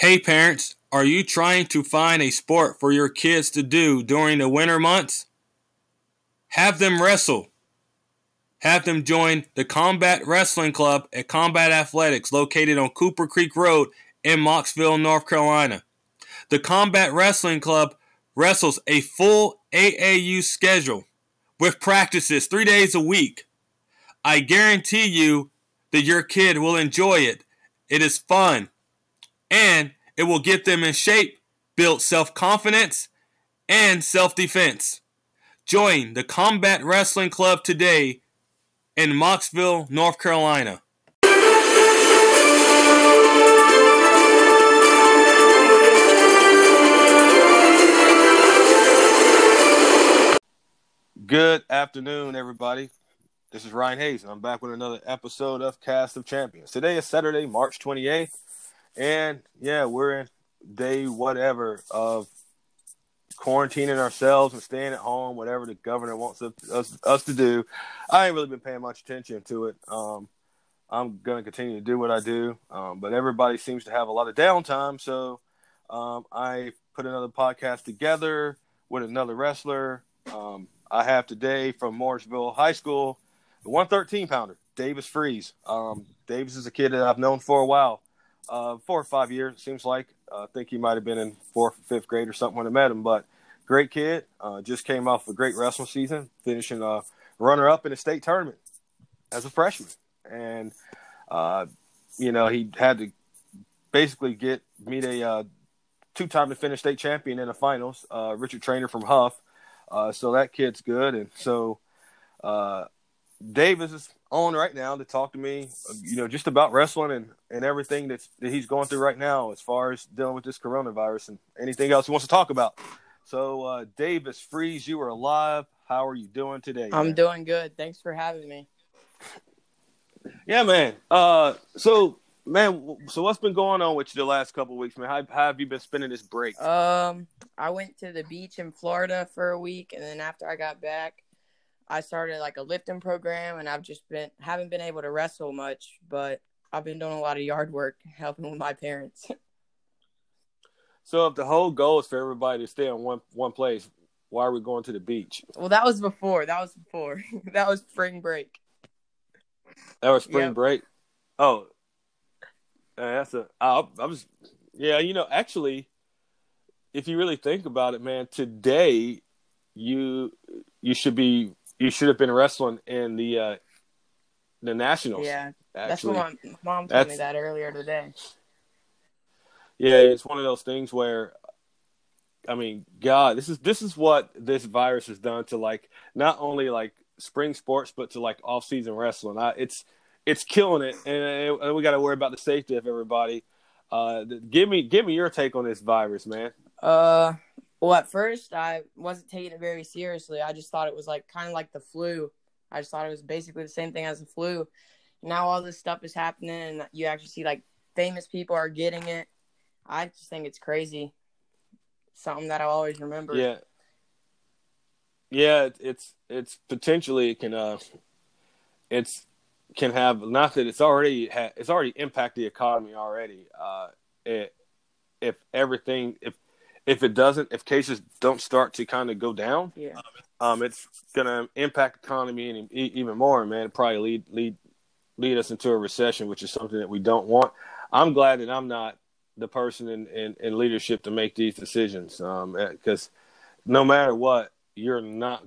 Hey parents, are you trying to find a sport for your kids to do during the winter months? Have them wrestle. Have them join the Combat Wrestling Club at Combat Athletics located on Cooper Creek Road in Mocksville, North Carolina. The Combat Wrestling Club wrestles a full AAU schedule with practices three days a week. I guarantee you that your kid will enjoy it. It is fun and it will get them in shape, build self confidence, and self defense. Join the Combat Wrestling Club today in Mocksville, North Carolina. Good afternoon, everybody. This is Ryan Hayes, and I'm back with another episode of Cast of Champions. Today is Saturday, March 28th, and yeah, we're in day whatever of quarantining ourselves and staying at home, whatever the governor wants us, us to do. I ain't really been paying much attention to it. Um, I'm going to continue to do what I do, um, but everybody seems to have a lot of downtime. So um, I put another podcast together with another wrestler. Um, I have today from Mooresville High School, the 113 pounder, Davis Freeze. Um, Davis is a kid that I've known for a while, uh, four or five years, it seems like. Uh, I think he might have been in fourth or fifth grade or something when I met him, but great kid. Uh, just came off a great wrestling season, finishing uh, runner up in a state tournament as a freshman. And, uh, you know, he had to basically get meet a uh, two time to finish state champion in the finals, uh, Richard Trainer from Hough. Uh, so that kid's good. And so uh, Davis is on right now to talk to me, you know, just about wrestling and, and everything that's, that he's going through right now as far as dealing with this coronavirus and anything else he wants to talk about. So, uh, Davis Freeze, you are alive. How are you doing today? I'm man? doing good. Thanks for having me. Yeah, man. Uh, so, man, so what's been going on with you the last couple weeks, man? How, how, have you been spending this break? Um, I went to the beach in Florida for a week, and then after I got back, I started like a lifting program, and I've just been haven't been able to wrestle much, but I've been doing a lot of yard work, helping with my parents. so, if the whole goal is for everybody to stay in one one place, why are we going to the beach? Well, that was before. That was before. that was spring break. That was spring yep. break. Oh, uh, that's a. I, I was. Yeah, you know, actually, if you really think about it, man, today you you should be you should have been wrestling in the uh, the nationals. Yeah, actually. that's what my mom told that's, me that earlier today. Yeah, it's one of those things where, I mean, God, this is this is what this virus has done to like not only like spring sports but to like off season wrestling. I, it's it's killing it, and, and we got to worry about the safety of everybody. Uh, give me give me your take on this virus, man. Uh, well, at first I wasn't taking it very seriously. I just thought it was like kind of like the flu. I just thought it was basically the same thing as the flu. Now all this stuff is happening, and you actually see like famous people are getting it. I just think it's crazy. Something that I'll always remember. Yeah. Yeah, it's it's potentially it can uh, it's can have not that it's already ha- it's already impacted the economy already. Uh, it, if everything if if it doesn't, if cases don't start to kind of go down, yeah, um, it's gonna impact the economy even more, man. It probably lead lead lead us into a recession, which is something that we don't want. I'm glad that I'm not the person in, in, in leadership to make these decisions, Um because um, no matter what, you're not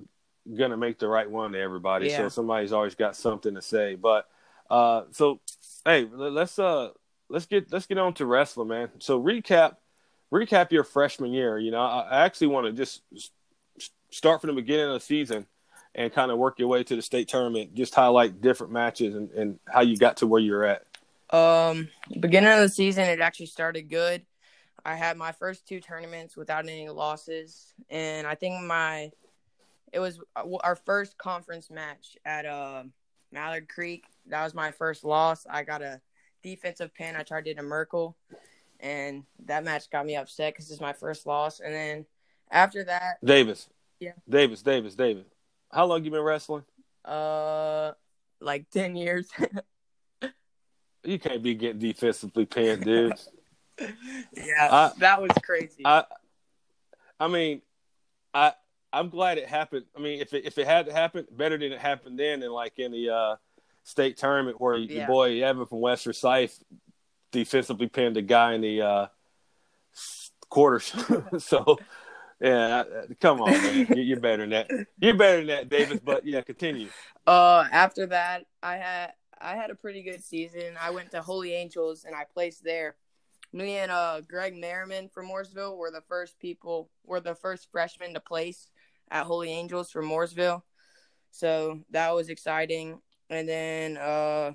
gonna make the right one to everybody. Yeah. So somebody's always got something to say. But uh, so hey, let's uh let's get let's get on to wrestling, man. So recap recap your freshman year. You know, I actually want to just start from the beginning of the season and kind of work your way to the state tournament. Just highlight different matches and, and how you got to where you're at. Um, beginning of the season, it actually started good. I had my first two tournaments without any losses, and I think my it was our first conference match at uh, Mallard Creek. That was my first loss. I got a defensive pin. I tried to do a Merkel, and that match got me upset because it's my first loss. And then after that, Davis, yeah, Davis, Davis, Davis. How long you been wrestling? Uh, like ten years. you can't be getting defensively pinned, dude. yeah, I- that was crazy. I, I mean, I I'm glad it happened. I mean, if it if it had happened, better than it happened then, and like in the uh, state tournament where Yeah. your boy Evan from West Forsyth defensively pinned a guy in the uh, quarters. so, yeah, come on, man, You- you're better than that. You're better than that, Davis. But yeah, continue. Uh, after that, I had I had a pretty good season. I went to Holy Angels and I placed there. Me and uh Greg Merriman from Mooresville were the first people, were the first freshmen to place at Holy Angels from Mooresville. So that was exciting. And then uh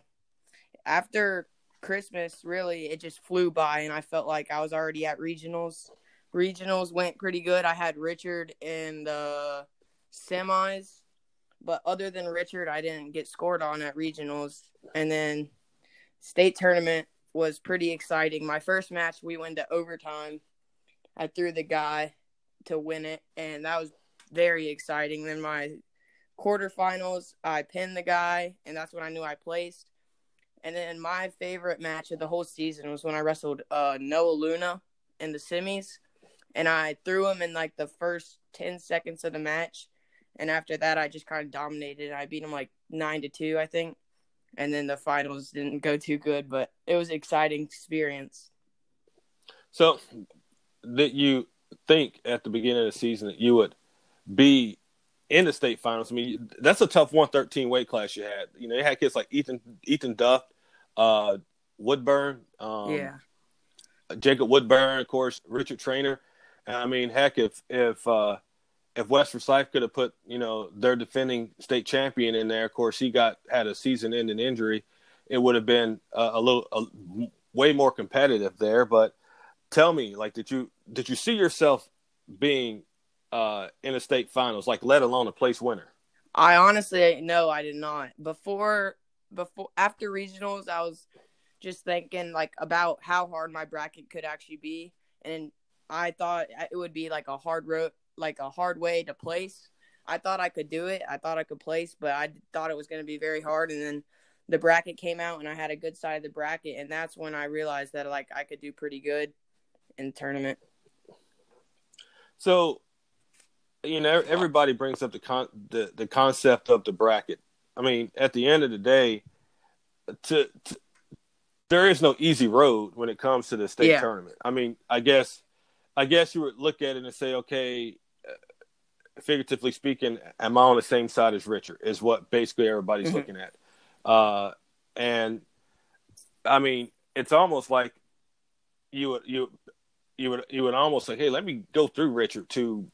after Christmas, really it just flew by and I felt like I was already at regionals. Regionals went pretty good. I had Richard in the semis but other than Richard, I didn't get scored on at regionals. And then state tournament was pretty exciting. My first match, we went to overtime. I threw the guy to win it, and that was very exciting. Then my quarterfinals, I pinned the guy, and that's when I knew I placed. And then my favorite match of the whole season was when I wrestled uh, Noah Luna in the semis, and I threw him in like the first ten seconds of the match and after that I just kind of dominated. I beat him like nine to two, I think, and then the finals didn't go too good, but it was an exciting experience. So, that you think at the beginning of the season that you would be in the state finals? I mean, that's a tough 113 weight class you had. You know, you had kids like Ethan Ethan Duff, uh, Woodburn, um, yeah, Jacob Woodburn, of course, Richard Trainer. And I mean, heck, if if uh, if West Forsyth could have put you know their defending state champion in there, of course he got had a season-ending injury, it would have been a, a little a, way more competitive there. But tell me, like, did you did you see yourself being uh, in the state finals, like, let alone a place winner? I honestly no, I did not. Before before after regionals, I was just thinking like about how hard my bracket could actually be, and I thought it would be like a hard road, like a hard way to place. I thought I could do it. I thought I could place, but I thought it was going to be very hard. And then the bracket came out, and I had a good side of the bracket, and that's when I realized that like I could do pretty good in the tournament. So, you know, everybody brings up the con the, the concept of the bracket. I mean, at the end of the day, to, to there is no easy road when it comes to the state Yeah. tournament. I mean, I guess, I guess you would look at it and say, okay, uh, figuratively speaking, am I on the same side as Richard? Is what basically everybody's Mhm. looking at. Uh, and I mean, it's almost like you would you you would you would almost say, hey, let me go through Richard to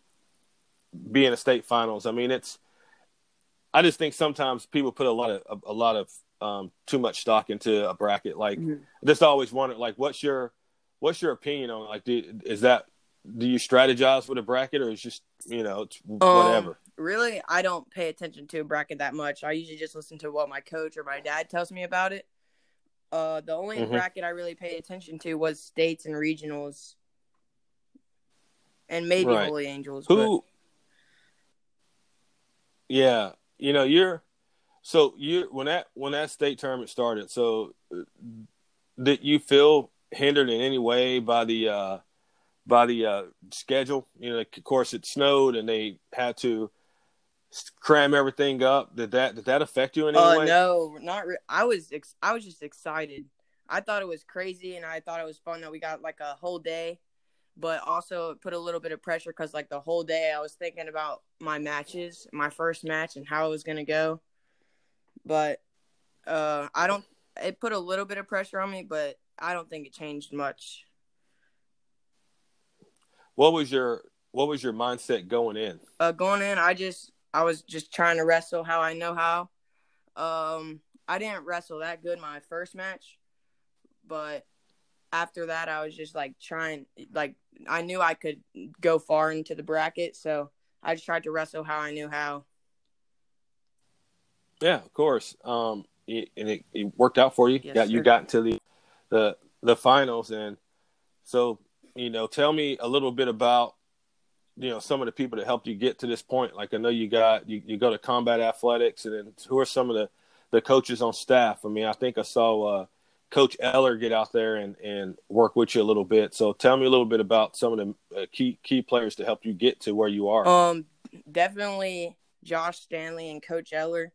be in the state finals. I mean, it's I just think sometimes people put a lot of a, a lot of um, too much stock into a bracket. Like, Mhm. Just always wondered, like, what's your what's your opinion on like, do, is that do you strategize with a bracket or is just you know it's whatever? Um, really, I don't pay attention to a bracket that much. I usually just listen to what my coach or my dad tells me about it. Uh, the only Mhm. bracket I really paid attention to was states and regionals, and maybe Right. Holy Angels. Who? Yeah, you know you're. So you when that when that state tournament started, so uh, did you feel hindered in any way by the uh by the uh schedule? You know, of course it snowed and they had to cram everything up. Did that did that affect you in any uh, way? no, not. Re- I was ex- I was just excited. I thought it was crazy, and I thought it was fun that we got like a whole day. But also it put a little bit of pressure because like the whole day I was thinking about my matches, my first match, and how it was gonna go. But uh, I don't. It put a little bit of pressure on me, but I don't think it changed much. What was your what was your mindset going in? uh, going in, I just I was just trying to wrestle how I know how. Um, I didn't wrestle that good my first match, but after that, I was just like trying, like I knew I could go far into the bracket, so I just tried to wrestle how I knew how. Yeah, of course. Um, it, and it, it worked out for you. Yes, got you got into the the the finals, and so you know, tell me a little bit about you know some of the people that helped you get to this point. Like I know you got you, you go to combat athletics, and then who are some of the the coaches on staff? I mean, I think I saw uh, Coach Eller get out there and, and work with you a little bit. So tell me a little bit about some of the uh, key key players to help you get to where you are. Um, definitely Josh Stanley and Coach Eller.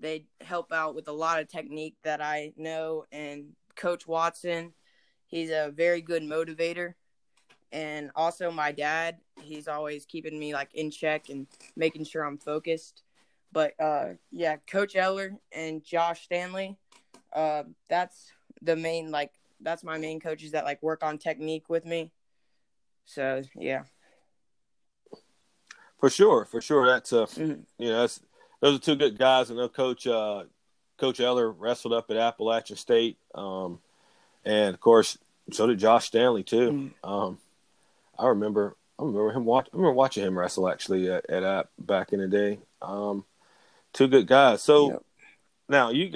They help out with a lot of technique that I know, and Coach Watson, he's a very good motivator. And also my dad, he's always keeping me like in check and making sure I'm focused. But uh, yeah, Coach Eller and Josh Stanley, uh, that's the main like that's my main coaches that like work on technique with me. So yeah. For sure, for sure. That's uh, mm-hmm. you know, that's those are two good guys. I know Coach uh, Coach Eller wrestled up at Appalachian State, um, and of course, so did Josh Stanley too. Mm-hmm. Um, I remember, I remember him watch. I remember watching him wrestle actually at, at App back in the day. Um, two good guys. So yep. now you,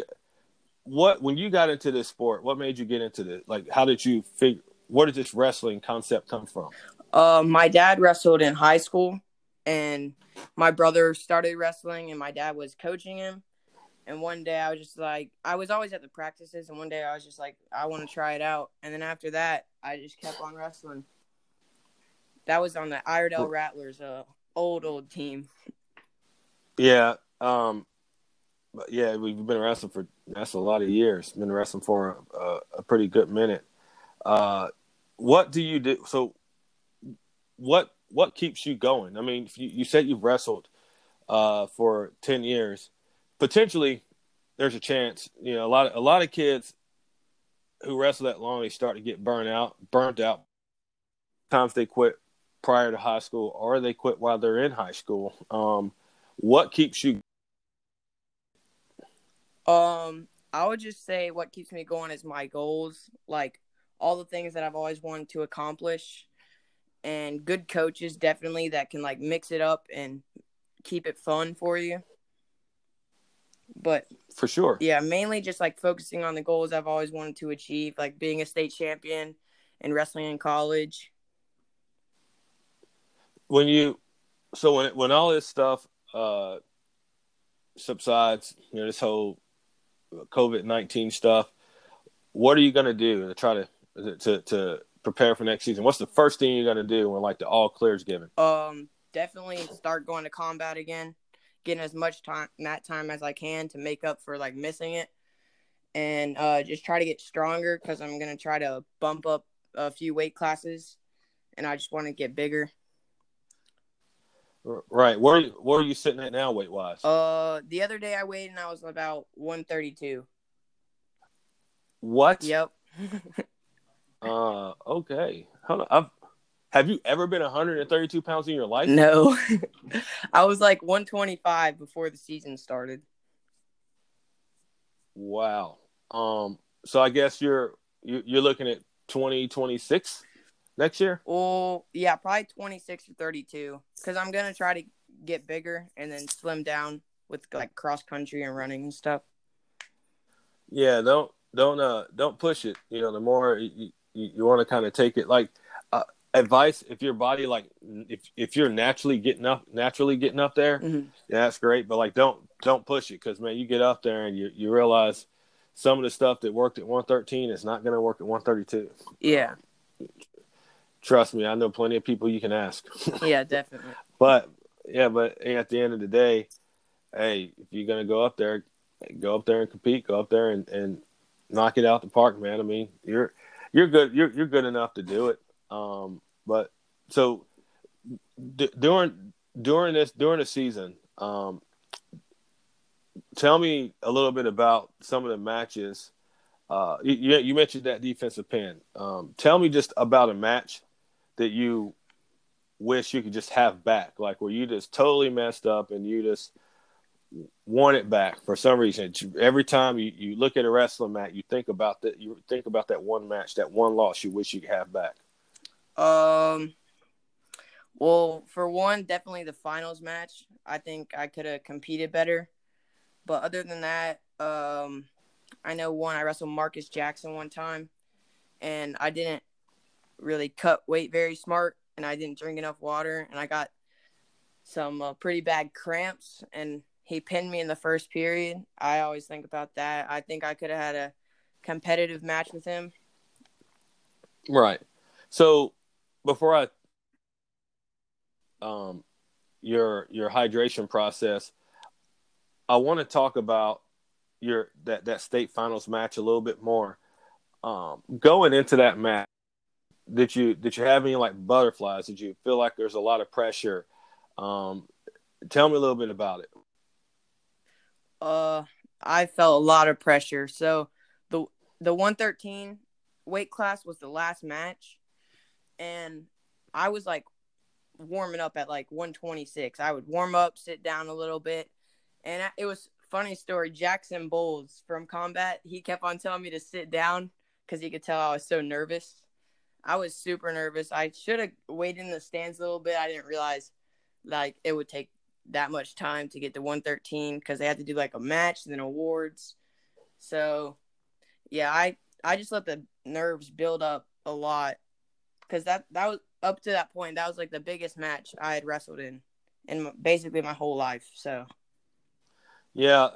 what when you got into this sport, what made you get into this? Like, how did you figure? Where did this wrestling concept come from? Uh, my dad wrestled in high school and my brother started wrestling and my dad was coaching him and one day i was just like i was always at the practices and one day i was just like i want to try it out and then after that i just kept on wrestling that was on the iredell rattlers uh old old team yeah um but yeah we've been wrestling for that's a lot of years been wrestling for a, a pretty good minute uh what do you do so what what keeps you going? I mean, you, you said you've wrestled uh, for ten years. Potentially, there's a chance. You know, a lot of, a lot of kids who wrestle that long, they start to get burned out. Burnt out. Times they quit prior to high school, or they quit while they're in high school. Um, what keeps you? Um, I would just say what keeps me going is my goals, like all the things that I've always wanted to accomplish and good coaches definitely that can like mix it up and keep it fun for you. But for sure. Yeah, mainly just like focusing on the goals I've always wanted to achieve, like being a state champion and wrestling in college. When you so when when all this stuff uh subsides, you know, this whole COVID nineteen stuff, what are you gonna do to try to to to prepare for next season? What's the first thing you're going to do when like the all clear is given? Um, definitely start going to combat again, getting as much time mat time as I can to make up for like missing it, and uh, just try to get stronger because I'm gonna try to bump up a few weight classes, and I just want to get bigger. Right. Where where are you sitting at now, weight wise? Uh, the other day I weighed and I was about 132. What? Yep. Uh, okay. Hold on. I've, have you ever been 132 pounds in your life? No. I was like 125 before the season started. Wow. Um. So I guess you're you're looking at 2026 next year. Well, yeah, probably 26 or 32 because I'm gonna try to get bigger and then slim down with like cross country and running and stuff. Yeah, don't don't uh don't push it. You know, the more you, you, you want to kind of take it like uh, advice if your body like if if you're naturally getting up naturally getting up there mm-hmm. yeah that's great but like don't don't push it because man you get up there and you, you realize some of the stuff that worked at 113 is not going to work at 132 yeah trust me i know plenty of people you can ask yeah definitely but yeah but at the end of the day hey if you're going to go up there go up there and compete go up there and, and knock it out the park man i mean you're you're good. You're you're good enough to do it. Um, but so d- during during this during the season, um, tell me a little bit about some of the matches. Uh, you you mentioned that defensive pin. Um, tell me just about a match that you wish you could just have back, like where you just totally messed up and you just want it back for some reason. Every time you, you look at a wrestling match, you think about that. You think about that one match, that one loss you wish you could have back. Um. Well, for one, definitely the finals match. I think I could have competed better. But other than that, um, I know one. I wrestled Marcus Jackson one time, and I didn't really cut weight very smart, and I didn't drink enough water, and I got some uh, pretty bad cramps, and he pinned me in the first period. I always think about that. I think I could have had a competitive match with him. Right. So before I um your your hydration process, I want to talk about your that that state finals match a little bit more. Um, going into that match, did you did you have any like butterflies? Did you feel like there's a lot of pressure? Um, tell me a little bit about it. Uh, I felt a lot of pressure. So the the 113 weight class was the last match, and I was like warming up at like 126. I would warm up, sit down a little bit, and it was funny story. Jackson Bowles from combat, he kept on telling me to sit down because he could tell I was so nervous. I was super nervous. I should have waited in the stands a little bit. I didn't realize like it would take that much time to get to 113 because they had to do like a match and then awards. So yeah, I I just let the nerves build up a lot because that that was up to that point that was like the biggest match I had wrestled in in basically my whole life. So yeah,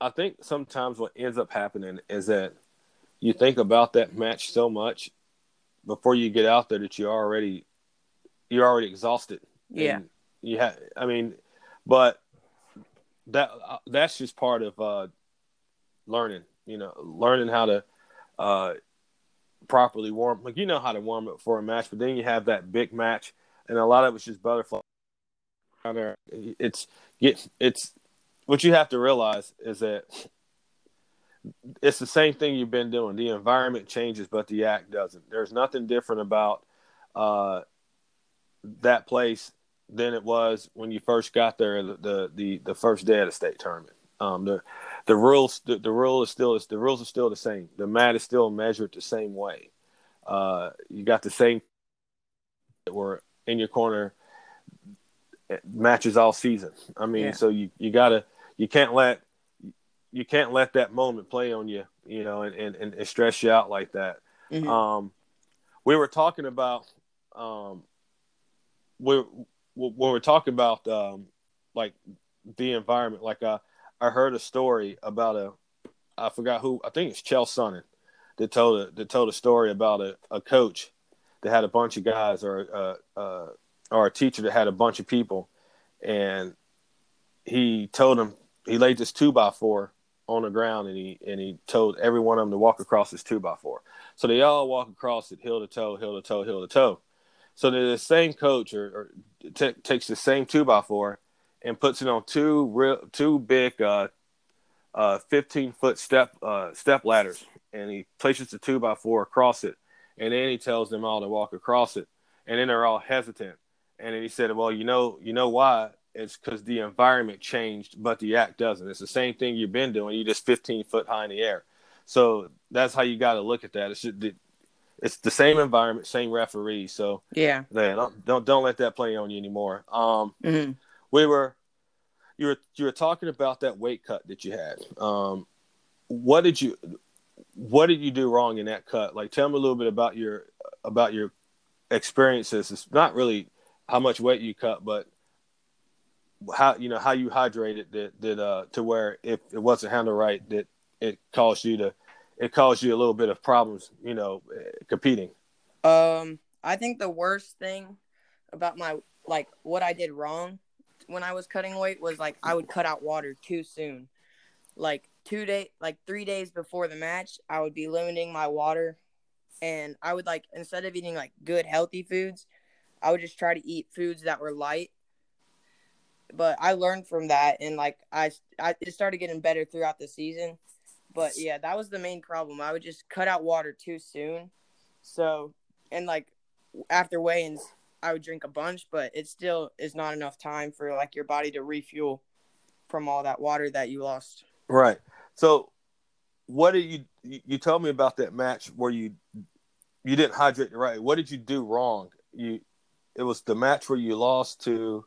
I think sometimes what ends up happening is that you think about that match so much before you get out there that you're already you're already exhausted. Yeah. You have I mean, but that uh, that's just part of uh learning, you know, learning how to uh properly warm like you know how to warm up for a match, but then you have that big match and a lot of it's just butterfly. It's get it's what you have to realize is that it's the same thing you've been doing. The environment changes, but the act doesn't. There's nothing different about uh, that place than it was when you first got there. The the the, first day of the state tournament. Um, the the rules the, the rule is still the rules are still the same. The mat is still measured the same way. Uh, you got the same that were in your corner eh, matches all season. I mean, yeah. so you you gotta you can't let you can't let that moment play on you, you know, and, and, and stress you out like that. Mm-hmm. Um, we were talking about, um, we when we're talking about, um, like the environment, like I, I heard a story about a, I forgot who, I think it's Chael Sonnen that told a, that told a story about a, a coach that had a bunch of guys or, uh, uh, or a teacher that had a bunch of people and he told them he laid this two by four on the ground and he and he told every one of them to walk across this two by four. So they all walk across it heel to toe, heel to toe, heel to toe. So the same coach or, or t- takes the same two by four and puts it on two real two big uh, uh, 15 foot step uh, step ladders and he places the two by four across it and then he tells them all to walk across it and then they're all hesitant and then he said well you know you know why it's because the environment changed, but the act doesn't. It's the same thing you've been doing. You're just 15 foot high in the air. So that's how you got to look at that. It's just, it's the same environment, same referee. So yeah, man, don't, don't don't let that play on you anymore. Um, mm-hmm. we were you were you were talking about that weight cut that you had. Um, what did you what did you do wrong in that cut? Like, tell me a little bit about your about your experiences. It's not really how much weight you cut, but how you know how you hydrated that that uh to where if it wasn't handled right that it caused you to it caused you a little bit of problems you know competing? Um i think the worst thing about my like what i did wrong when i was cutting weight was like i would cut out water too soon. Like two day like three days before the match i would be limiting my water and i would like instead of eating like good healthy foods i would just try to eat foods that were light but I learned from that, and like I, I it started getting better throughout the season. But yeah, that was the main problem. I would just cut out water too soon. So and like after weigh-ins, I would drink a bunch, but it still is not enough time for like your body to refuel from all that water that you lost. Right. So, what did you you told me about that match where you you didn't hydrate right? What did you do wrong? You it was the match where you lost to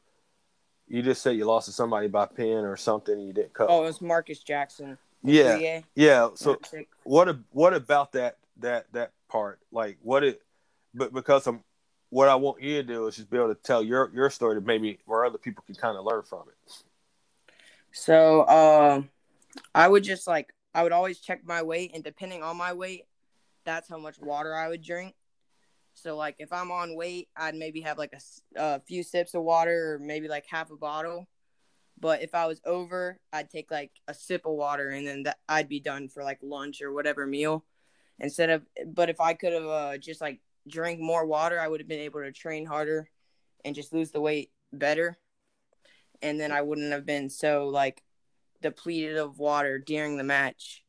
you just said you lost to somebody by pin or something. you didn't cut. Oh, it was Marcus Jackson. Yeah, yeah. So what? What about that? That that part? Like what it? But because I'm, what I want you to do is just be able to tell your your story to maybe where other people can kind of learn from it. So, uh, I would just like I would always check my weight, and depending on my weight, that's how much water I would drink. So like if I'm on weight, I'd maybe have like a, a few sips of water or maybe like half a bottle. But if I was over, I'd take like a sip of water and then that, I'd be done for like lunch or whatever meal. Instead of, but if I could have uh, just like drank more water, I would have been able to train harder and just lose the weight better. And then I wouldn't have been so like depleted of water during the match.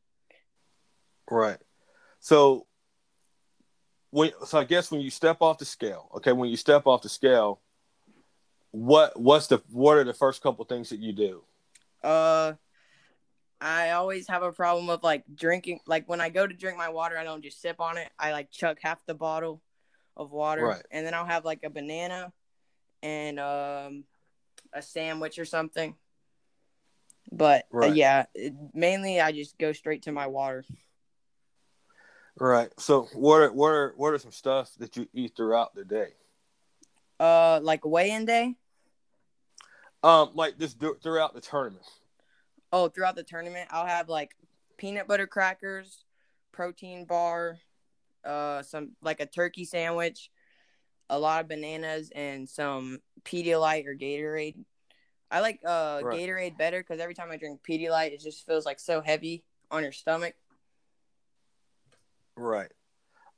Right. So when so I guess when you step off the scale, okay, when you step off the scale, what what's the what are the first couple things that you do? Uh I always have a problem of like drinking like when I go to drink my water, I don't just sip on it. I like chuck half the bottle of water Right. and then I'll have like a banana and um a sandwich or something. But uh, yeah, it, mainly I just go straight to my water. Right. So what are what are what are some stuff that you eat throughout the day? Uh like weigh-in day? Um, like this dur- throughout the tournament. Oh, throughout the tournament, I'll have like peanut butter crackers, protein bar, uh, some like a turkey sandwich, a lot of bananas, and some Pedialyte or Gatorade. I like uh Right. Gatorade better because every time I drink Pedialyte, it just feels like so heavy on your stomach. Right.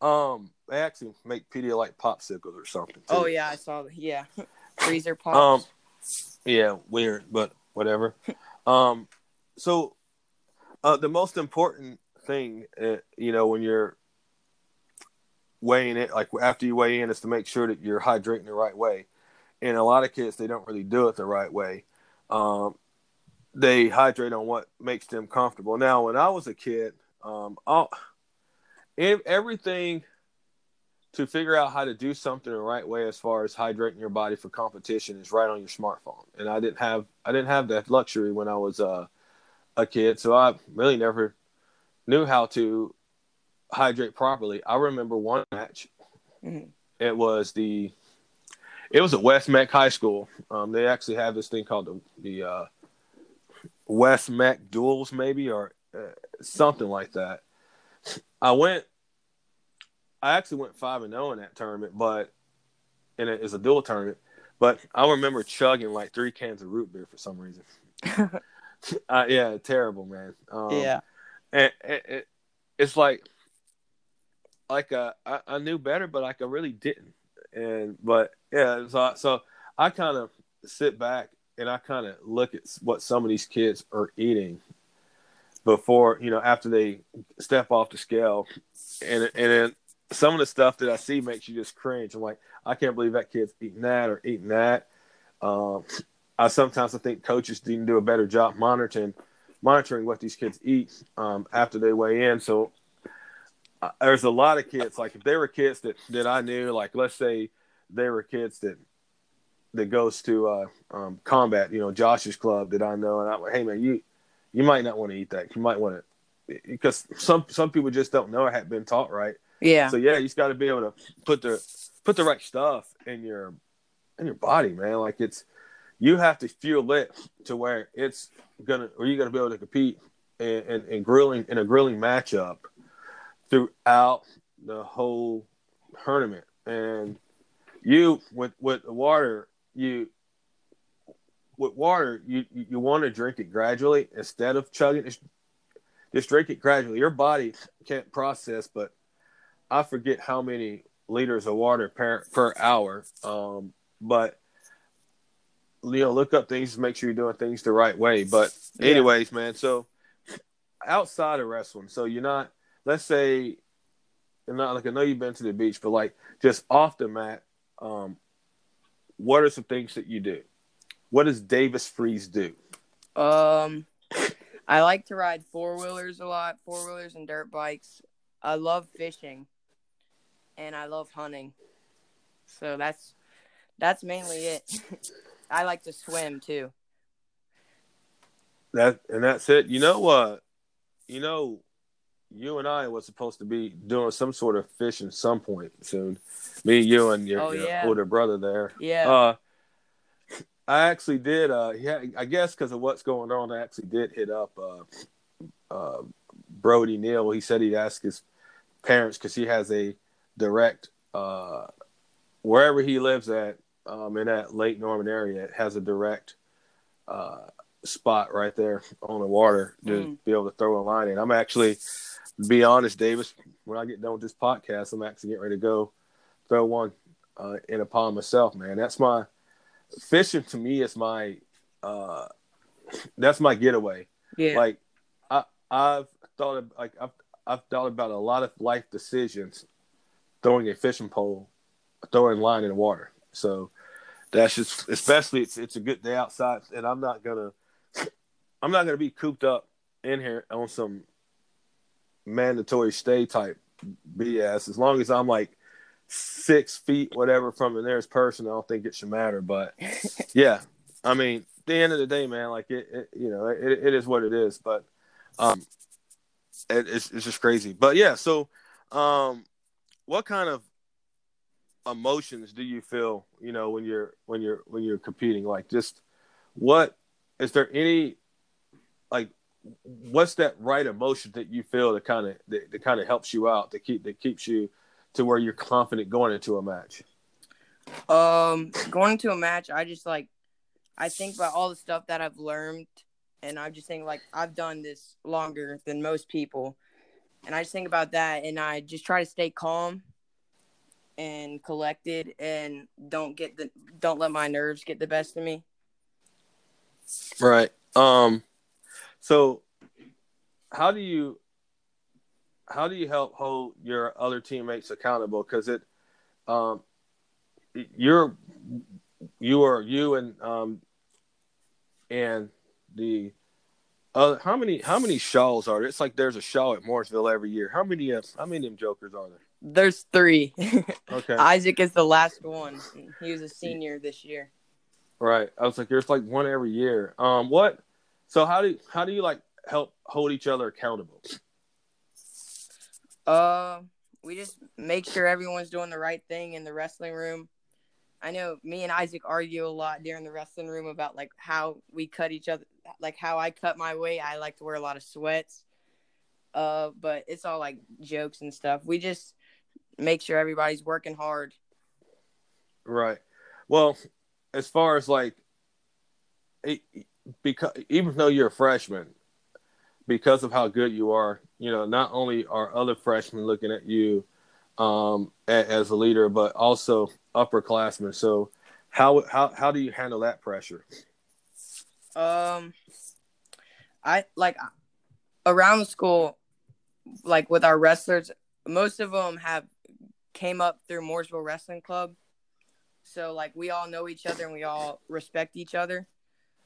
Um, they actually make Pedialyte popsicles or something. too. Oh yeah, I saw. Yeah, freezer Um, pops. yeah, weird, but whatever. um, so, uh, the most important thing, uh, you know, when you're weighing it, like after you weigh in, is to make sure that you're hydrating the right way. And a lot of kids, they don't really do it the right way. Um, they hydrate on what makes them comfortable. Now, when I was a kid, um, I'll, everything to figure out how to do something the right way as far as hydrating your body for competition is right on your smartphone. And I didn't have I didn't have that luxury when I was uh, a kid, so I really never knew how to hydrate properly. I remember one match. Mhm. It was the it was at West Meck High School. Um, they actually have this thing called the the uh, West Meck Duels, maybe or uh, something like that. I went. I actually went five and zero in that tournament, but and it is a dual tournament. But I remember chugging like three cans of root beer for some reason. uh, yeah, terrible, man. Um, yeah, and, and- and it's like like uh, I, I knew better, but like I really didn't. And but yeah, so so I kind of sit back and I kind of look at what some of these kids are eating before you know after they step off the scale, and and then some of the stuff that I see makes you just cringe. I'm like, I can't believe that kid's eating that or eating that. Um, I sometimes I think coaches didn't do a better job monitoring monitoring what these kids eat um, after they weigh in. So uh, there's a lot of kids like if they were kids that that I knew, like let's say they were kids that that goes to uh, um, combat, you know, Josh's club that I know, and I'm like, hey man, you you might not want to eat that. You might want to eh, because some some people just don't know or haven't been taught right. yeah, So yeah, you just got to be able to put the put the right stuff in your in your body, man. Like it's you have to fuel it to where it's gonna or you're gonna be able to compete in, in, in grilling in a grilling matchup throughout the whole tournament. And you with with the water, you with water, you you, want to drink it gradually instead of chugging. Just, just drink it gradually. Your body can't process, but I forget how many liters of water per per hour. Um, but you know, look up things make sure you're doing things the right way. But Yeah. anyways, man, so outside of wrestling, so you're not let's say and not like I know you've been to the beach, but like just off the mat, um, what are some things that you do? What does Davis Freeze do? Um, I like to ride four wheelers a lot, four wheelers and dirt bikes. I love fishing, and I love hunting. So that's that's mainly it. I like to swim too. That and that's it. You know what? you know, you and I was supposed to be doing some sort of fishing some point soon. Me, you, and your, Oh, your yeah. older brother there. Yeah. Uh, I actually did. Uh, yeah, I guess because of what's going on, I actually did hit up uh, uh, Brody Neal. He said he'd ask his parents because he has a direct uh, wherever he lives at um, in that Lake Norman area. It has a direct uh, spot right there on the water to mm. be able to throw a line in. I'm actually, to be honest, Davis. When I get done with this podcast, I'm actually getting ready to go throw one uh, in a pond myself, man. That's my fishing to me is my uh, that's my getaway. Yeah. Like I I've thought of, like I've I've thought about a lot of life decisions throwing a fishing pole, throwing line in the water. So that's just especially it's it's a good day outside and I'm not gonna I'm not gonna be cooped up in here on some mandatory stay type BS. As long as I'm like six feet, whatever, from the nearest person, I don't think it should matter. But yeah, I mean, the end of the day, man, like it, it you know, it, it is what it is. But um, it, it's it's just crazy. But yeah, so um, what kind of emotions do you feel, you know, when you're when you're when you're competing? Like, just what is there any like what's that right emotion that you feel that kind of that, that kind of helps you out that keep that keeps you to where you're confident going into a match? Um, going into a match, I just like I think about all the stuff that I've learned, and I'm just think like I've done this longer than most people, and I just think about that, and I just try to stay calm and collected, and don't get the don't let my nerves get the best of me. Right. Um. So, how do you how do you help hold your other teammates accountable? Because it, um, you're you are you and um and the uh how many how many Shaws are there? It's like there's a Shaw at Mooresville every year. How many uh, how many of them jokers are there? There's three. Okay. Isaac is the last one. He was a senior this year. Right. I was like, there's like one every year. Um, what? So how do how do you like help hold each other accountable? Uh, we just make sure everyone's doing the right thing in the wrestling room. I know me and Isaac argue a lot during the wrestling room about like how we cut each other, like how I cut my weight. I like to wear a lot of sweats. Uh, but it's all like jokes and stuff. We just make sure everybody's working hard. Right. Well, as far as like, it, because even though you're a freshman, because of how good you are, you know, not only are other freshmen looking at you um, as a leader, but also upperclassmen. So, how how how do you handle that pressure? Um, I like around the school, like with our wrestlers, most of them have came up through Mooresville Wrestling Club. So like we all know each other and we all respect each other.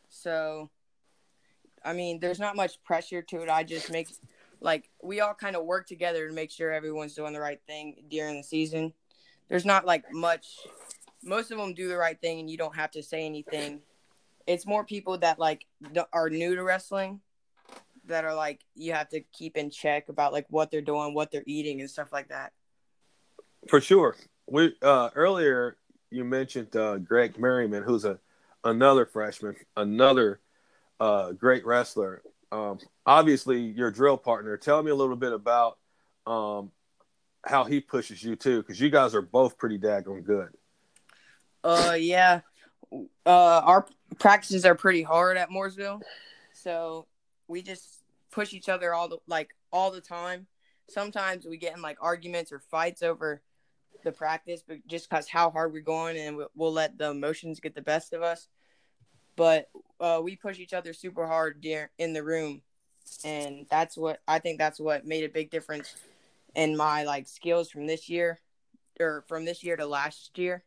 So I mean, there's not much pressure to it. I just make like we all kind of work together to make sure everyone's doing the right thing during the season. There's not like much. Most of them do the right thing, and you don't have to say anything. It's more people that like are new to wrestling that are like you have to keep in check about like what they're doing, what they're eating, and stuff like that. For sure. We uh, earlier you mentioned uh, Greg Merriman, who's a another freshman, another uh, great wrestler. Um, obviously, your drill partner. Tell me a little bit about um, how he pushes you too, because you guys are both pretty daggone good. Uh, yeah. Uh, our practices are pretty hard at Mooresville, so we just push each other all the like all the time. Sometimes we get in like arguments or fights over the practice, but just because how hard we're going, and we'll let the emotions get the best of us but uh, we push each other super hard in the room, and that's what I think that's what made a big difference in my like skills from this year or from this year to last year.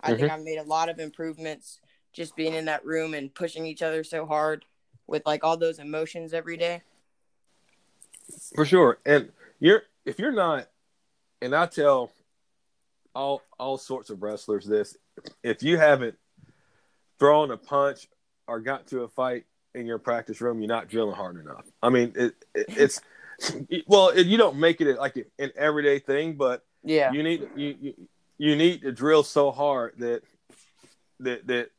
I mm-hmm. think I've made a lot of improvements just being in that room and pushing each other so hard with like all those emotions every day. For sure. And you're if you're not and I tell all all sorts of wrestlers this, if you haven't thrown a punch or got to a fight in your practice room, you're not drilling hard enough. I mean, it, it, it's well, it, you don't make it like an everyday thing, but yeah, you need you, you you need to drill so hard that that that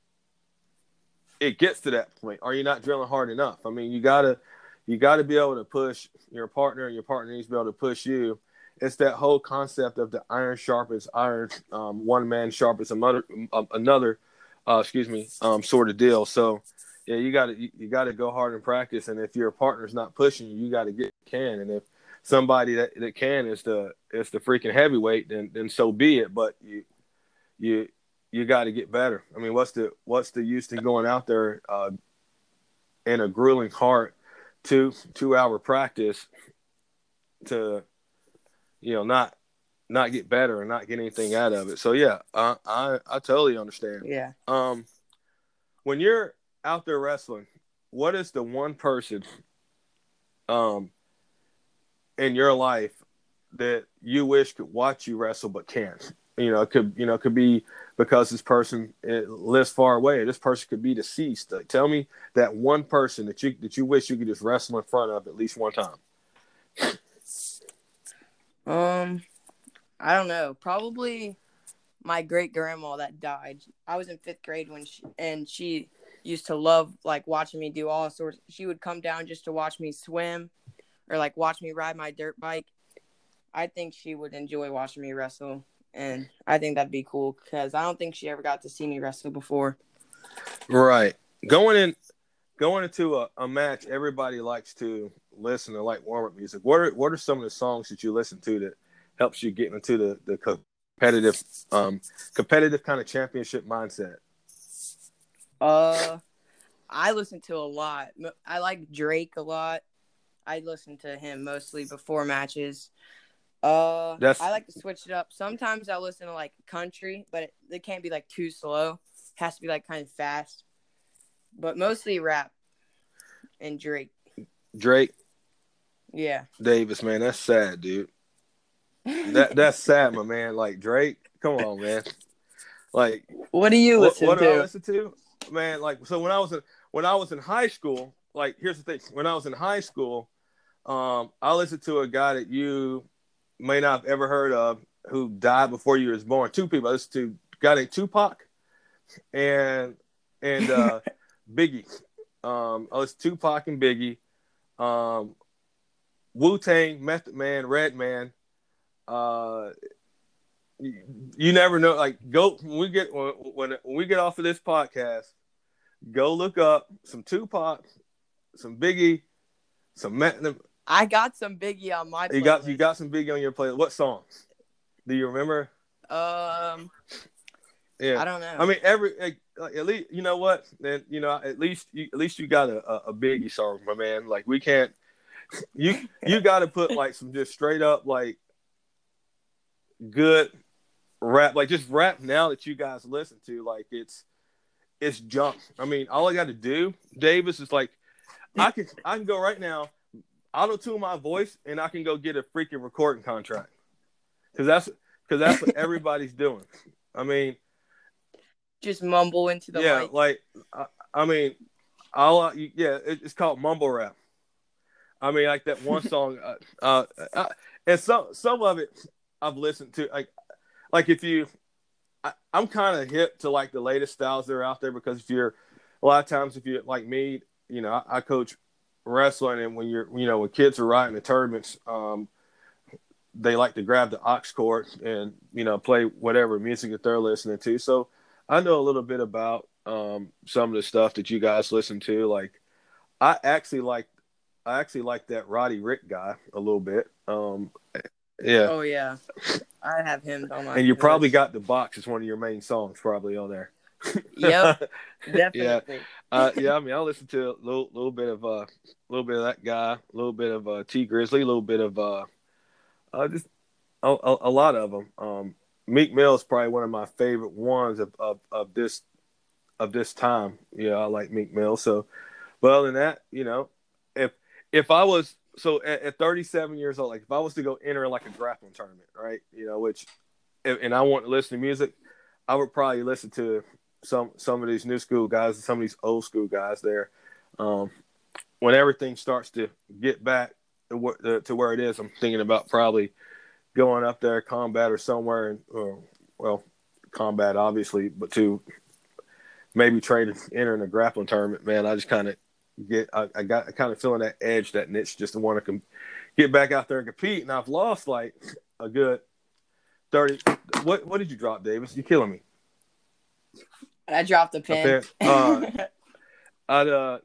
it gets to that point. Are you not drilling hard enough? I mean, you gotta you got to be able to push your partner, and your partner needs to be able to push you. It's that whole concept of the iron sharpens iron, um, one man sharpens another, um, another, uh, excuse me, um, sort of deal. So, yeah, you got to you, got to go hard in practice, and if your partner's not pushing you, you got to get can. And if somebody that, that can is the is the freaking heavyweight, then then so be it. But you you you got to get better. I mean, what's the what's the use in going out there uh, in a grueling hard two two hour practice to you know not not get better and not get anything out of it. So yeah, I I, I totally understand. Yeah. Um, when you're out there wrestling, what is the one person um in your life that you wish could watch you wrestle but can't? You know, it could you know it could be because this person lives far away. This person could be deceased. Like, tell me that one person that you that you wish you could just wrestle in front of at least one time. Um, I don't know. Probably my great grandma that died. I was in fifth grade when she and she used to love like watching me do all sorts. She would come down just to watch me swim, or like watch me ride my dirt bike. I think she would enjoy watching me wrestle and I think that'd be cool because I don't think she ever got to see me wrestle before. Right, going in, going into a, a match, everybody likes to listen to like warm up music. What are what are some of the songs that you listen to that helps you get into the the competitive, um, competitive kind of championship mindset? Uh, I listen to a lot. I like Drake a lot. I listen to him mostly before matches. Uh, That's... I like to switch it up. Sometimes I listen to like country, but it, it can't be like too slow. It has to be like kind of fast. But mostly rap and Drake. Drake. Yeah. Davis, man, that's sad, dude. That that's sad, my man. Like Drake, come on, man. Like, what do you listen what, what to? I listen to, man. Like, so when I was in when I was in high school, like, here's the thing: when I was in high school, um, I listened to a guy that you may not have ever heard of who died before you was born. Two people. This two got a Tupac and and uh, Biggie. Um, oh, it's Tupac and Biggie. Um, Wu Tang, Method Man, Redman. Uh, you, you, never know. Like, go when we get when, when we get off of this podcast, go look up some Tupac, some Biggie, some I got some Biggie on my. You got you got some Biggie on your playlist. What songs? Do you remember? Um. Yeah. I don't know. I mean, every like, at least you know what? Then you know at least you, at least you got a, a, a Biggie song, my man. Like we can't. You you got to put like some just straight up like good rap, like just rap now that you guys listen to. Like it's it's junk. I mean, all I got to do, Davis, is like I can I can go right now auto tune my voice and I can go get a freaking recording contract. Cause that's because that's what everybody's doing. I mean, just mumble into the yeah, mic. like I, I mean, I'll yeah, it's called mumble rap. I mean, like that one song, uh, uh, uh, and some some of it I've listened to. Like, like if you, I, am kind of hip to like the latest styles that are out there because if you're a lot of times if you're like me, you know, I, I coach wrestling and when you're you know when kids are riding the tournaments um, they like to grab the aux cord and you know play whatever music that they're listening to so i know a little bit about um, some of the stuff that you guys listen to like i actually like i actually like that Roddy Ricch guy a little bit um, yeah oh yeah i have him on my and you probably got the box as one of your main songs probably on there yep definitely yeah uh, yeah, I mean, I listen to a little, little bit of a uh, little bit of that guy, a little bit of uh, Tee Grizzley, a little bit of uh, uh just a, a, a, lot of them. Um, Meek Mill is probably one of my favorite ones of, of, of this of this time. Yeah, I like Meek Mill. So, well, than that, you know, if if I was so at, at 37 years old, like if I was to go enter like a grappling tournament, right? You know, which and I want to listen to music, I would probably listen to some some of these new school guys some of these old school guys there. Um, when everything starts to get back to, to where it is, I'm thinking about probably going up there, combat or somewhere, and or, well, combat obviously, but to maybe trade entering a grappling tournament. Man, I just kind of get. I, I got kind of feeling that edge, that niche, just to want to com- get back out there and compete. And I've lost like a good thirty. What what did you drop, Davis? You're killing me. I dropped the pin. Uh, I'd uh,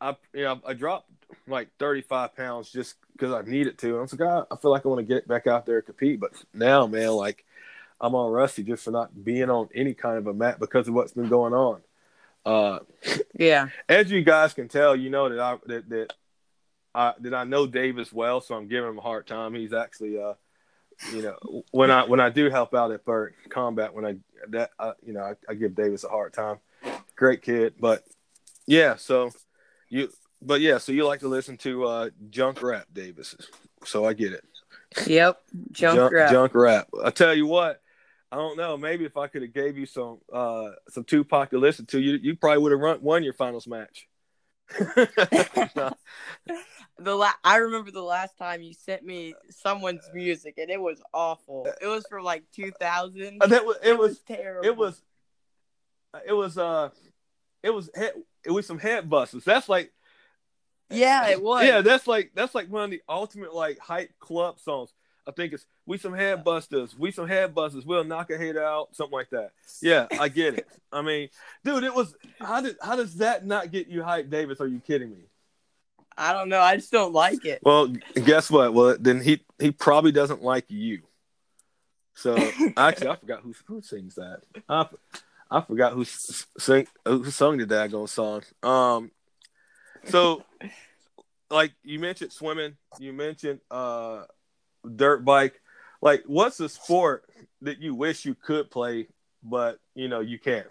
I you know I dropped like thirty five pounds just because I needed to. And I was like, ah, I feel like I want to get back out there and compete. But now, man, like I'm on rusty just for not being on any kind of a mat because of what's been going on. Uh, yeah. As you guys can tell, you know that I that that I that I know Davis well, so I'm giving him a hard time. He's actually uh, you know, when I when I do help out at Burt Combat, when I that uh, you know I, I give Davis a hard time. Great kid, but yeah. So you, but yeah. So you like to listen to uh, junk rap, Davis. So I get it. Yep, junk, junk rap. Junk rap. I tell you what, I don't know. Maybe if I could have gave you some uh some Tupac to listen to, you you probably would have run won your finals match. the la- I remember the last time you sent me someone's music and it was awful. It was from like 2000. Uh, that was it, it was, was terrible. It was it was uh it was head, it was some head busters. That's like yeah, it was. Yeah, that's like that's like one of the ultimate like hype club songs. I think it's we some head busters, we some head busters, we'll knock a head out, something like that. Yeah, I get it. I mean, dude, it was how did how does that not get you hyped, Davis? Are you kidding me? I don't know. I just don't like it. Well, guess what? Well, then he he probably doesn't like you. So actually, I forgot who who sings that. I, I forgot who sing who sung the daggone song. Um, so like you mentioned swimming, you mentioned uh dirt bike. Like, what's a sport that you wish you could play, but you know you can't?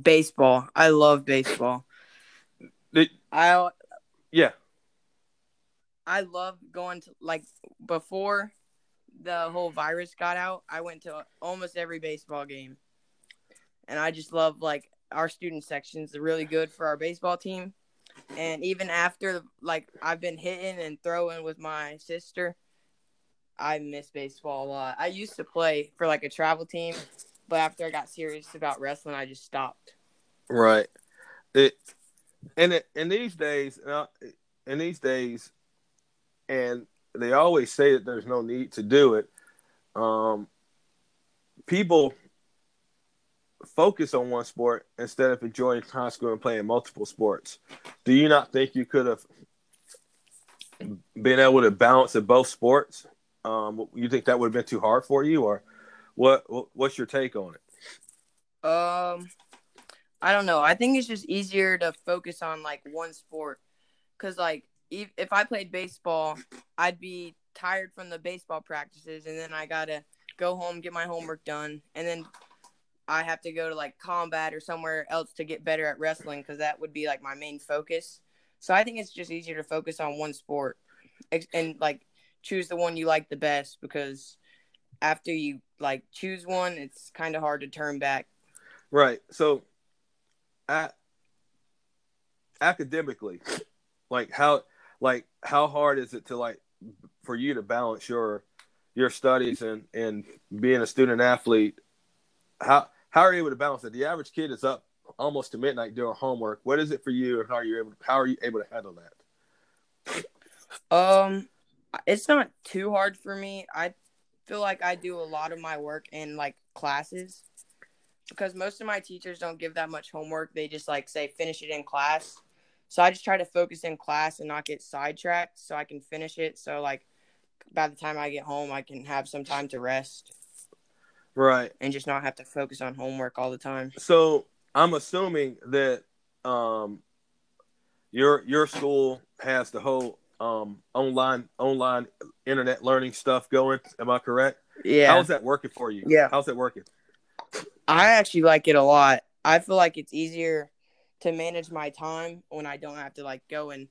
Baseball. I love baseball. It, I yeah. I love going to like before the whole virus got out. I went to almost every baseball game, and I just love like our student sections. They're really good for our baseball team. And even after like I've been hitting and throwing with my sister, I miss baseball a lot. I used to play for like a travel team, but after I got serious about wrestling, I just stopped. Right. It and it, in these days, uh, in these days, and they always say that there's no need to do it. Um, people focus on one sport instead of enjoying high school and playing multiple sports. Do you not think you could have been able to balance in both sports? Um, you think that would have been too hard for you, or what? What's your take on it? Um, I don't know. I think it's just easier to focus on like one sport, cause like if, if I played baseball, I'd be tired from the baseball practices, and then I gotta go home, get my homework done, and then I have to go to like combat or somewhere else to get better at wrestling because that would be like my main focus. So I think it's just easier to focus on one sport and like choose the one you like the best because after you like choose one, it's kind of hard to turn back. Right. So, at, academically, like how like how hard is it to like for you to balance your your studies and and being a student athlete how how are you able to balance it? The average kid is up almost to midnight doing homework. What is it for you, and how are you able? How are you able to handle that? Um, it's not too hard for me. I feel like I do a lot of my work in like classes because most of my teachers don't give that much homework. They just like say finish it in class. So I just try to focus in class and not get sidetracked so I can finish it. So like by the time I get home, I can have some time to rest. Right. And just not have to focus on homework all the time. So I'm assuming that um your your school has the whole um online online internet learning stuff going. Am I correct? Yeah. How's that working for you? Yeah. How's that working? I actually like it a lot. I feel like it's easier to manage my time when I don't have to like go and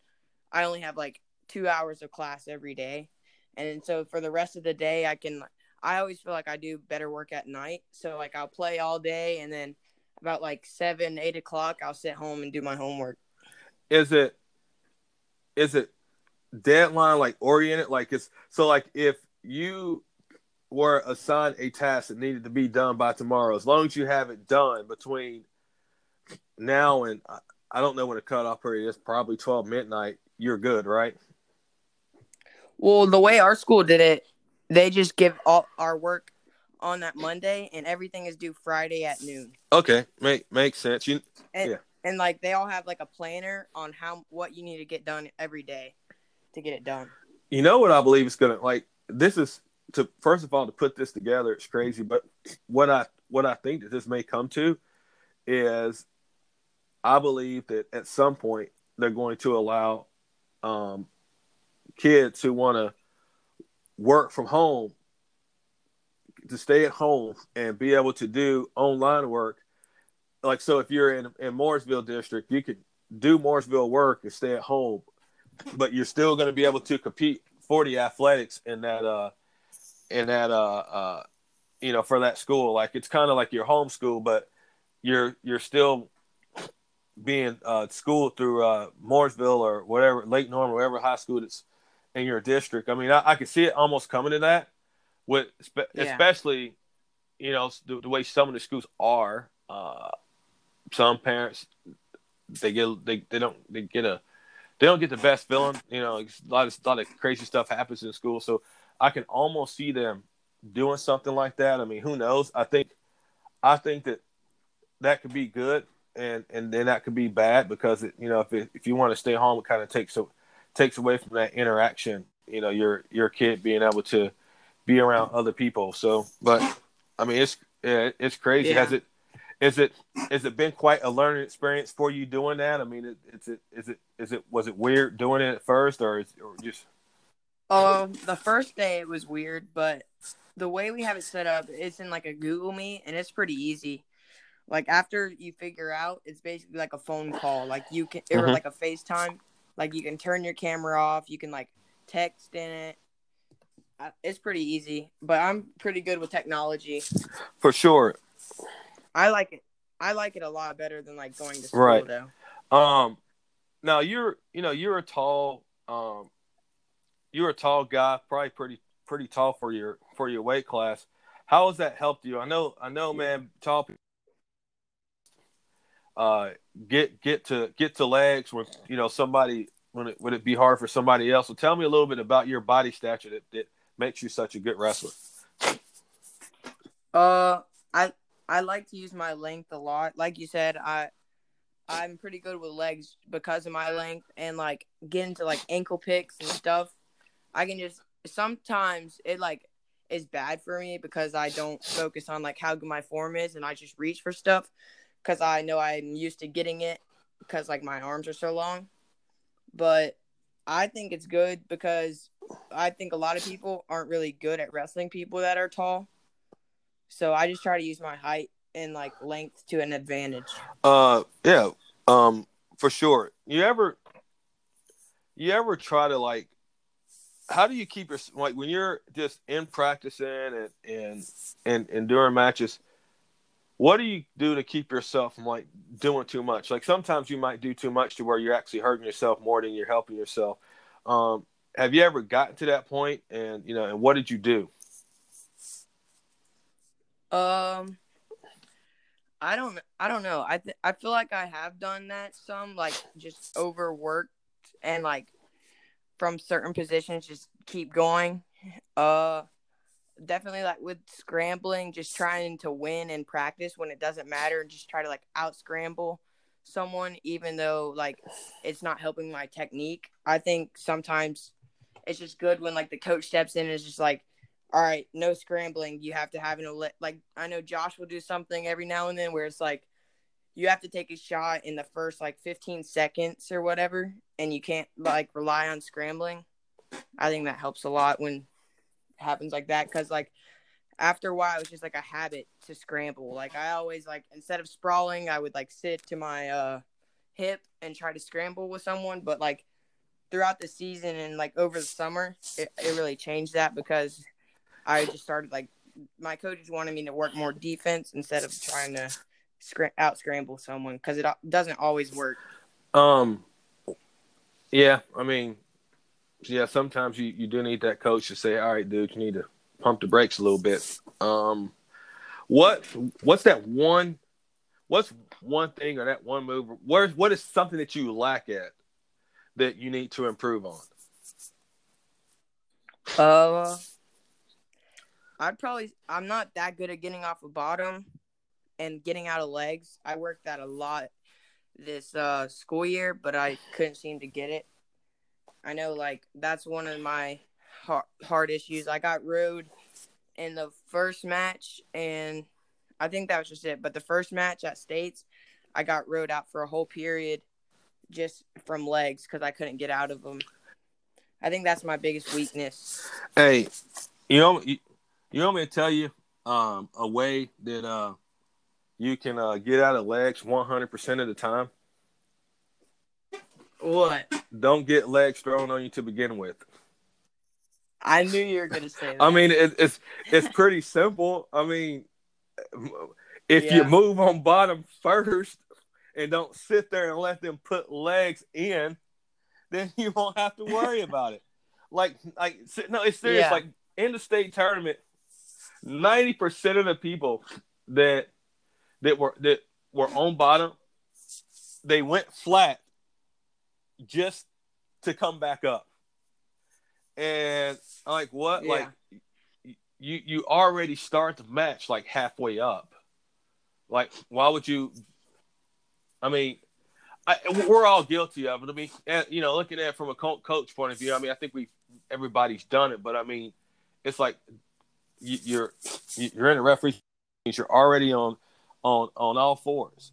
I only have like two hours of class every day. And so for the rest of the day I can I always feel like I do better work at night. So like I'll play all day and then about like seven, eight o'clock I'll sit home and do my homework. Is it is it deadline like oriented? Like it's so like if you were assigned a task that needed to be done by tomorrow, as long as you have it done between now and I, I don't know when the cutoff period is, probably twelve midnight. You're good, right? Well, the way our school did it, they just give all our work on that Monday, and everything is due Friday at noon. Okay, make makes sense. You And, Yeah. and like they all have like a planner on how what you need to get done every day to get it done. you know what I believe is gonna like this is to first of all to put this together. It's crazy, but what I what I think that this may come to is I believe that at some point they're going to allow um, kids who want to work from home to stay at home and be able to do online work. Like so, if you're in in Mooresville district, you could do Mooresville work and stay at home, but you're still going to be able to compete for the athletics in that uh in that uh uh you know for that school. Like it's kind of like your home school, but you're you're still being uh, schooled through uh, Mooresville or whatever Lake Norman, whatever high school that's in your district. I mean, I, I could see it almost coming to that, with spe- Yeah. especially you know the, the way some of the schools are. Uh, some parents they get they, they don't they get a they don't get the best feeling. You know, a lot of a lot of crazy stuff happens in school, so I can almost see them doing something like that. I mean, who knows? I think I think that that could be good, and and then that could be bad because it, you know if it, if you want to stay home, it kind of takes so takes away from that interaction. You know, your your kid being able to be around other people. So, but I mean, it's yeah, it's crazy. Yeah. Has it is it has it been quite a learning experience for you doing that? I mean, it, is it is it is it was it weird doing it at first, or, is, or just Um, the first day it was weird, but the way we have it set up, it's in like a Google Meet, and it's pretty easy. Like after you figure out, it's basically like a phone call. Like you can, or Mhm. like a FaceTime. Like you can turn your camera off. You can like text in it. It's pretty easy, but I'm pretty good with technology. for sure? I like it. I like it a lot better than like going to school Right. though. Um, now you're you know you're a tall um you're a tall guy, probably pretty pretty tall for your for your weight class. How has that helped you? I know I know, man. Tall people uh get get to get to legs when you know somebody when it would it be hard for somebody else. So tell me a little bit about your body stature that, that makes you such a good wrestler. Uh, I I like to use my length a lot. Like you said, I I'm pretty good with legs because of my length and like getting to like ankle picks and stuff. I can just sometimes it like is bad for me because I don't focus on like how good my form is and I just reach for stuff because I know I'm used to getting it because like my arms are so long. But I think it's good because I think a lot of people aren't really good at wrestling people that are tall. So I just try to use my height and like length to an advantage. Uh, yeah, um, for sure. You ever, you ever try to like, how do you keep your like when you're just in practicing and and and and during matches? What do you do to keep yourself from like doing too much? Like sometimes you might do too much to where you're actually hurting yourself more than you're helping yourself. Um, have you ever gotten to that point? And you know, and what did you do? Um, I don't, I don't know. I th- I feel like I have done that some, like just overworked and like from certain positions just keep going. Uh, definitely like with scrambling, just trying to win in practice when it doesn't matter, and just try to like out scramble someone, even though like it's not helping my technique. I think sometimes it's just good when like the coach steps in and is just like all right, no scrambling. You have to have an ele- like I know Josh will do something every now and then where it's like you have to take a shot in the first like 15 seconds or whatever, and you can't like rely on scrambling. I think that helps a lot when happens like that because like after a while it was just like a habit to scramble. Like I always like instead of sprawling, I would like sit to my uh hip and try to scramble with someone, but like throughout the season and like over the summer, it, it really changed that because I just started like my coaches wanted me to work more defense instead of trying to scr- out scramble someone because it doesn't always work. Um, yeah, I mean, yeah, sometimes you, you do need that coach to say, all right, dude, you need to pump the brakes a little bit. Um, what what's that one what's one thing or that one move? Where what is something that you lack at that you need to improve on? Uh, I'd probably. I'm not that good at getting off a bottom and getting out of legs. I worked that a lot this uh, school year, but I couldn't seem to get it. I know, like that's one of my hard, hard issues. I got rode in the first match, and I think that was just it. But the first match at States, I got rode out for a whole period just from legs because I couldn't get out of them. I think that's my biggest weakness. Hey, you know, you, you want me to tell you um, a way that uh, you can uh, get out of legs 100% of the time? What? Don't get legs thrown on you to begin with. I knew you were going to say that. I mean, it, it's it's pretty simple. I mean, if Yeah. you move on bottom first and don't sit there and let them put legs in, then you won't have to worry about it. Like, like no, it's serious. Yeah. Like in the state tournament, ninety percent of the people that that were that were on bottom, they went flat just to come back up. And I'm like, what? Yeah. Like you you already start the match like halfway up. Like, why would you? I mean, I, we're all guilty of it. I mean, and, you know, looking at it from a coach point of view, I mean, I think we everybody's done it, but I mean, it's like you, you're you're in a referee. You're already on on on all fours.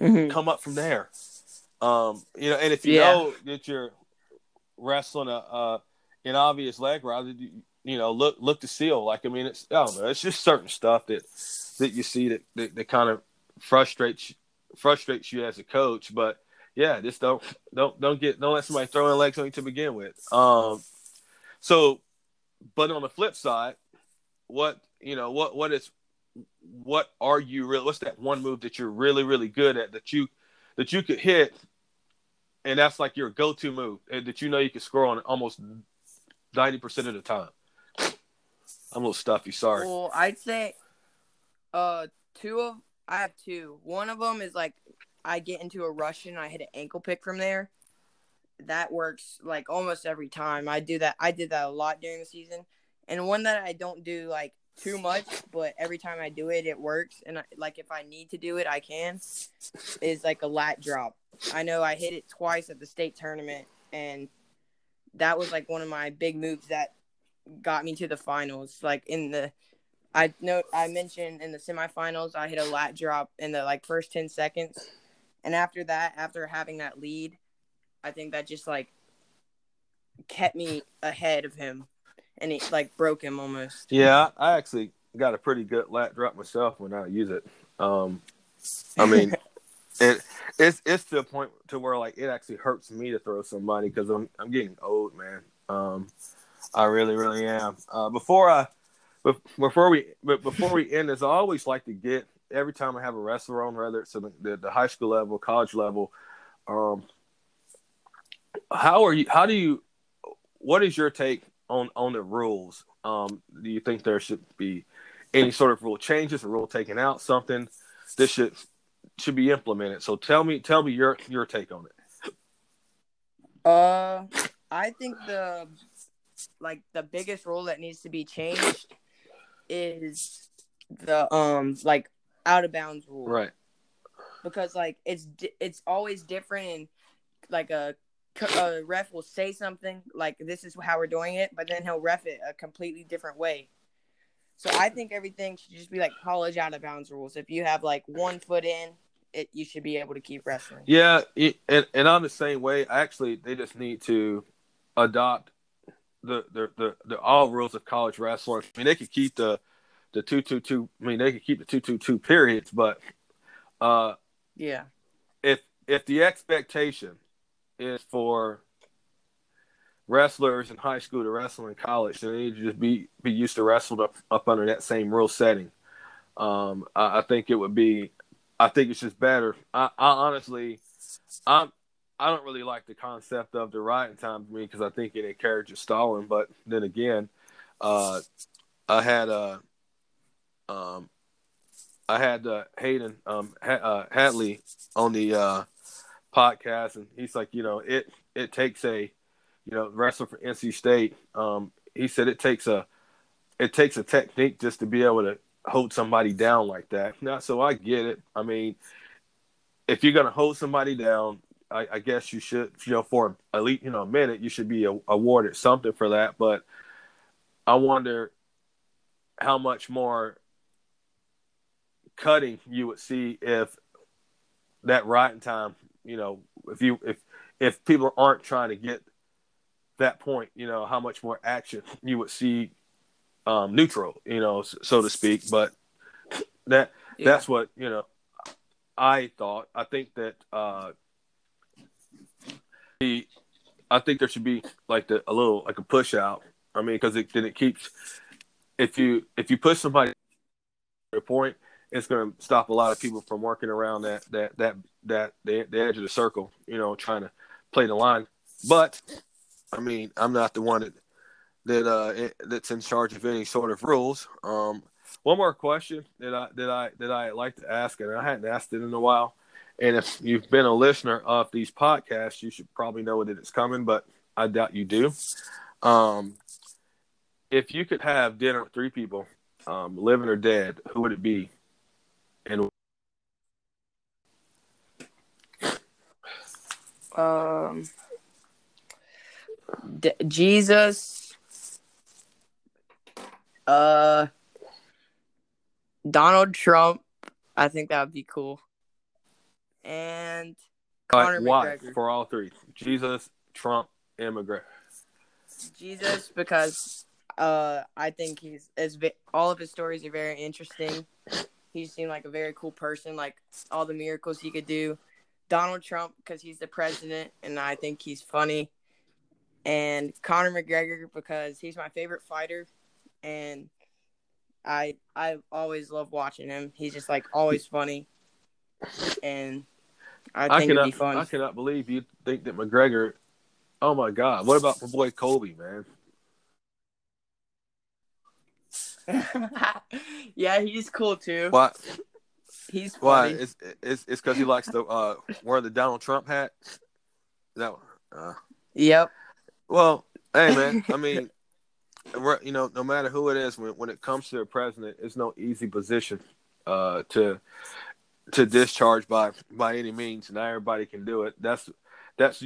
Mhm. Come up from there. Um, you know, and if you Yeah. know that you're wrestling a uh, an obvious leg rather you, you know look look to seal. Like i mean it's i don't know it's just certain stuff that that you see that that, that kind of frustrates frustrates you as a coach. But yeah just don't don't don't get don't let somebody throw in legs on you to begin with. Um so but on the flip side what you know what what is what are you really what's that one move that you're really really good at that you that you could hit and that's like your go-to move that you know you can score on almost 90% of the time i'm a little stuffy sorry Well, I'd say uh two of I have two. One of them is like I get into a rush and I hit an ankle pick from there. That works like almost every time. I do that. I did that a lot during the season. And one that I don't do like too much, but every time I do it, it works. And I, like if I need to do it, I can. Is like a lat drop. I know I hit it twice at the state tournament, and that was like one of my big moves that got me to the finals. Like in the, I know I mentioned in the semifinals, I hit a lat drop in the like first ten seconds, and after that, after having that lead, I think that just like kept me ahead of him, and it like broke him almost. yeah i actually got a pretty good lat drop myself when i use it um i mean it it's it's to a point to where like it actually hurts me to throw somebody because i'm i'm getting old man. Um i really really am. Uh before i before we before we end this i always like to get every time i have a wrestler on whether it's the, the, the high school level college level um how are you how do you what is your take on on the rules? Um do you think there should be any sort of rule changes a rule taken out something this should should be implemented. So tell me tell me your your take on it. Uh, I think the like the biggest rule that needs to be changed is the um like out of bounds rule. right. Because like it's di- it's always different. And like a, a ref will say something like this is how we're doing it but then he'll ref it a completely different way. So i think everything should just be like college out of bounds rules. If you have like one foot in it you should be able to keep wrestling. Yeah it, and, and i'm the same way. Actually they just need to adopt the the, the the all rules of college wrestling. I mean they could keep the the two two two i mean they could keep the two two two periods but uh yeah. if if the expectation is for wrestlers in high school to wrestle in college, then they need to just be be used to wrestling up, up under that same rule setting. Um, I, I think it would be, I think it's just better. I, I honestly, I'm. I don't really like the concept of the riding time to me because I think it encourages stalling. But then again, uh, I had a, um, I had uh, Hayden um, ha- uh, Hadley on the uh, podcast, and he's like, you know, it it takes a, you know, wrestler for NC State. Um, he said it takes a, it takes a technique just to be able to hold somebody down like that. Now, so I get it. I mean, if you're gonna hold somebody down, I, I guess you should, you know, for at least you know a minute, you should be a, awarded something for that. But I wonder how much more cutting you would see if that riding time, you know, if you if if people aren't trying to get that point, you know, how much more action you would see um, neutral, you know, so to speak. But that yeah. that's what you know. I thought. I think that uh, the I think there should be like the, a little like a push out. I mean, because it then it keeps if you if you push somebody to a point, it's going to stop a lot of people from working around that that that that the, the edge of the circle. You know, trying to play the line. But I mean, I'm not the one that that uh that's in charge of any sort of rules. Um, one more question that I that I that I like to ask, and I hadn't asked it in a while. And if you've been a listener of these podcasts, you should probably know that it's coming, but I doubt you do. Um, if you could have dinner with three people, um, living or dead, who would it be? And um, D- Jesus, uh, Donald Trump. I think that would be cool. And Conor why McGregor. for all three? Jesus, Trump, and McGregor. Jesus, because uh, I think he's as all of his stories are very interesting. He seemed like a very cool person, like all the miracles he could do. Donald Trump because he's the president, and I think he's funny. And Conor McGregor because he's my favorite fighter, and I I always love watching him. He's just like always funny, and I think I cannot, it'd be fun. I cannot believe you think that McGregor. Oh my God! What about my boy Colby, man? yeah, he's cool too. What? He's funny. why? It's it's it's because he likes to uh, wear the Donald Trump hat. That one. Uh, yep. Well, hey man, I mean, you know, no matter who it is, when when it comes to the president, it's no easy position uh, to to discharge by by any means. Not everybody can do it. That's that's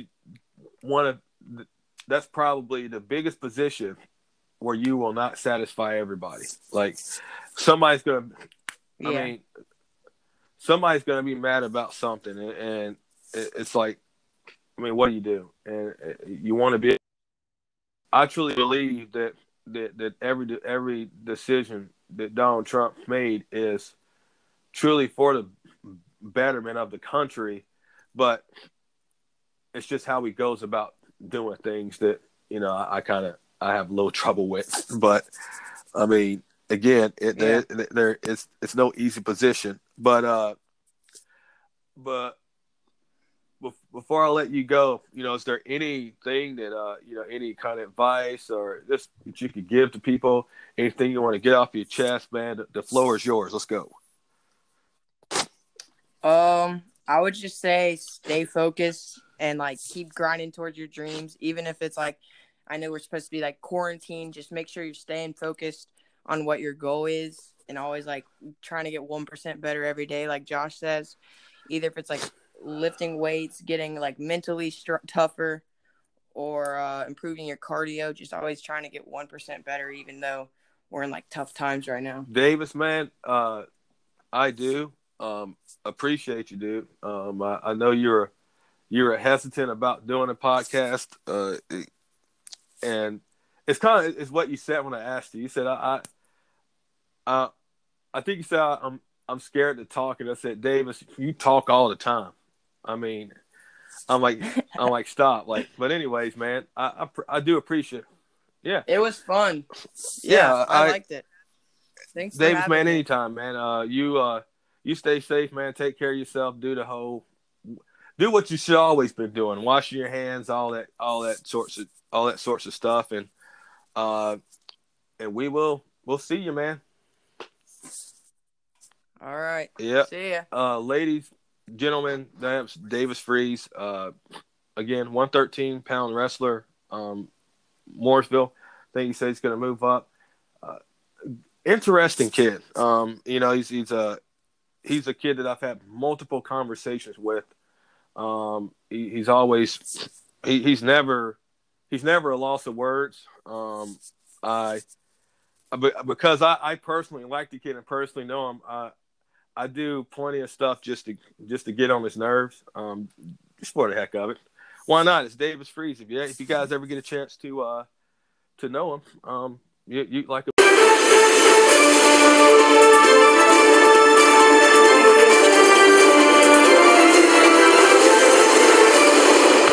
one of the, that's probably the biggest position where you will not satisfy everybody. Like somebody's gonna, yeah. I mean, somebody's gonna be mad about something, and, and it's like, I mean, what do you do? And uh, you want to be. I truly believe that that that every every decision that Donald Trump made is truly for the betterment of the country, but it's just how he goes about doing things that you know I, I kind of I have a little trouble with. But I mean, again, it yeah. there, there it's it's no easy position. But uh, but before I let you go, you know, is there anything that uh, you know, any kind of advice or this that you could give to people? Anything you want to get off your chest, man? The, floor is yours. Let's go. Um, I would just say stay focused and like keep grinding towards your dreams, even if it's like I know we're supposed to be like quarantine. Just make sure you're staying focused on what your goal is and always like trying to get 1% better every day, like Josh says. Either if it's like lifting weights, getting like mentally str- tougher, or uh, improving your cardio, just always trying to get 1% better, even though we're in like tough times right now. Davis, man, uh, I do um, appreciate you, dude. Um, I, I know you're you're hesitant about doing a podcast. Uh, and it's kind of it's what you said when I asked you. You said I, I, I, I think you said I'm I'm scared to talk, and I said Davis, you talk all the time. I mean, I'm like I'm like stop, like. But anyways, man, I I, I do appreciate. Yeah, it was fun. Yeah, yeah I, I, liked it. Thanks, Davis, man. Me. Anytime, man. Uh, you uh, you stay safe, man. Take care of yourself. Do the whole, do what you should always been doing. Washing your hands, all that, all that sorts of all that sorts of stuff, and uh, and we will we'll see you, man. All right. Yeah. See ya. Uh, ladies, gentlemen, that's Davis Freeze. Uh, again, 113 pound wrestler. Um, Mooresville. I think he said he's going to move up. Uh, interesting kid. Um, you know, he's he's a he's a kid that I've had multiple conversations with. Um, he, he's always he, he's never he's never a loss of words. Um, I because I, I personally like the kid and personally know him. I do plenty of stuff just to just to get on his nerves. Um, just for the heck of it. Why not? It's Davis Freeze. If you if you guys ever get a chance to uh to know him, um, you, you like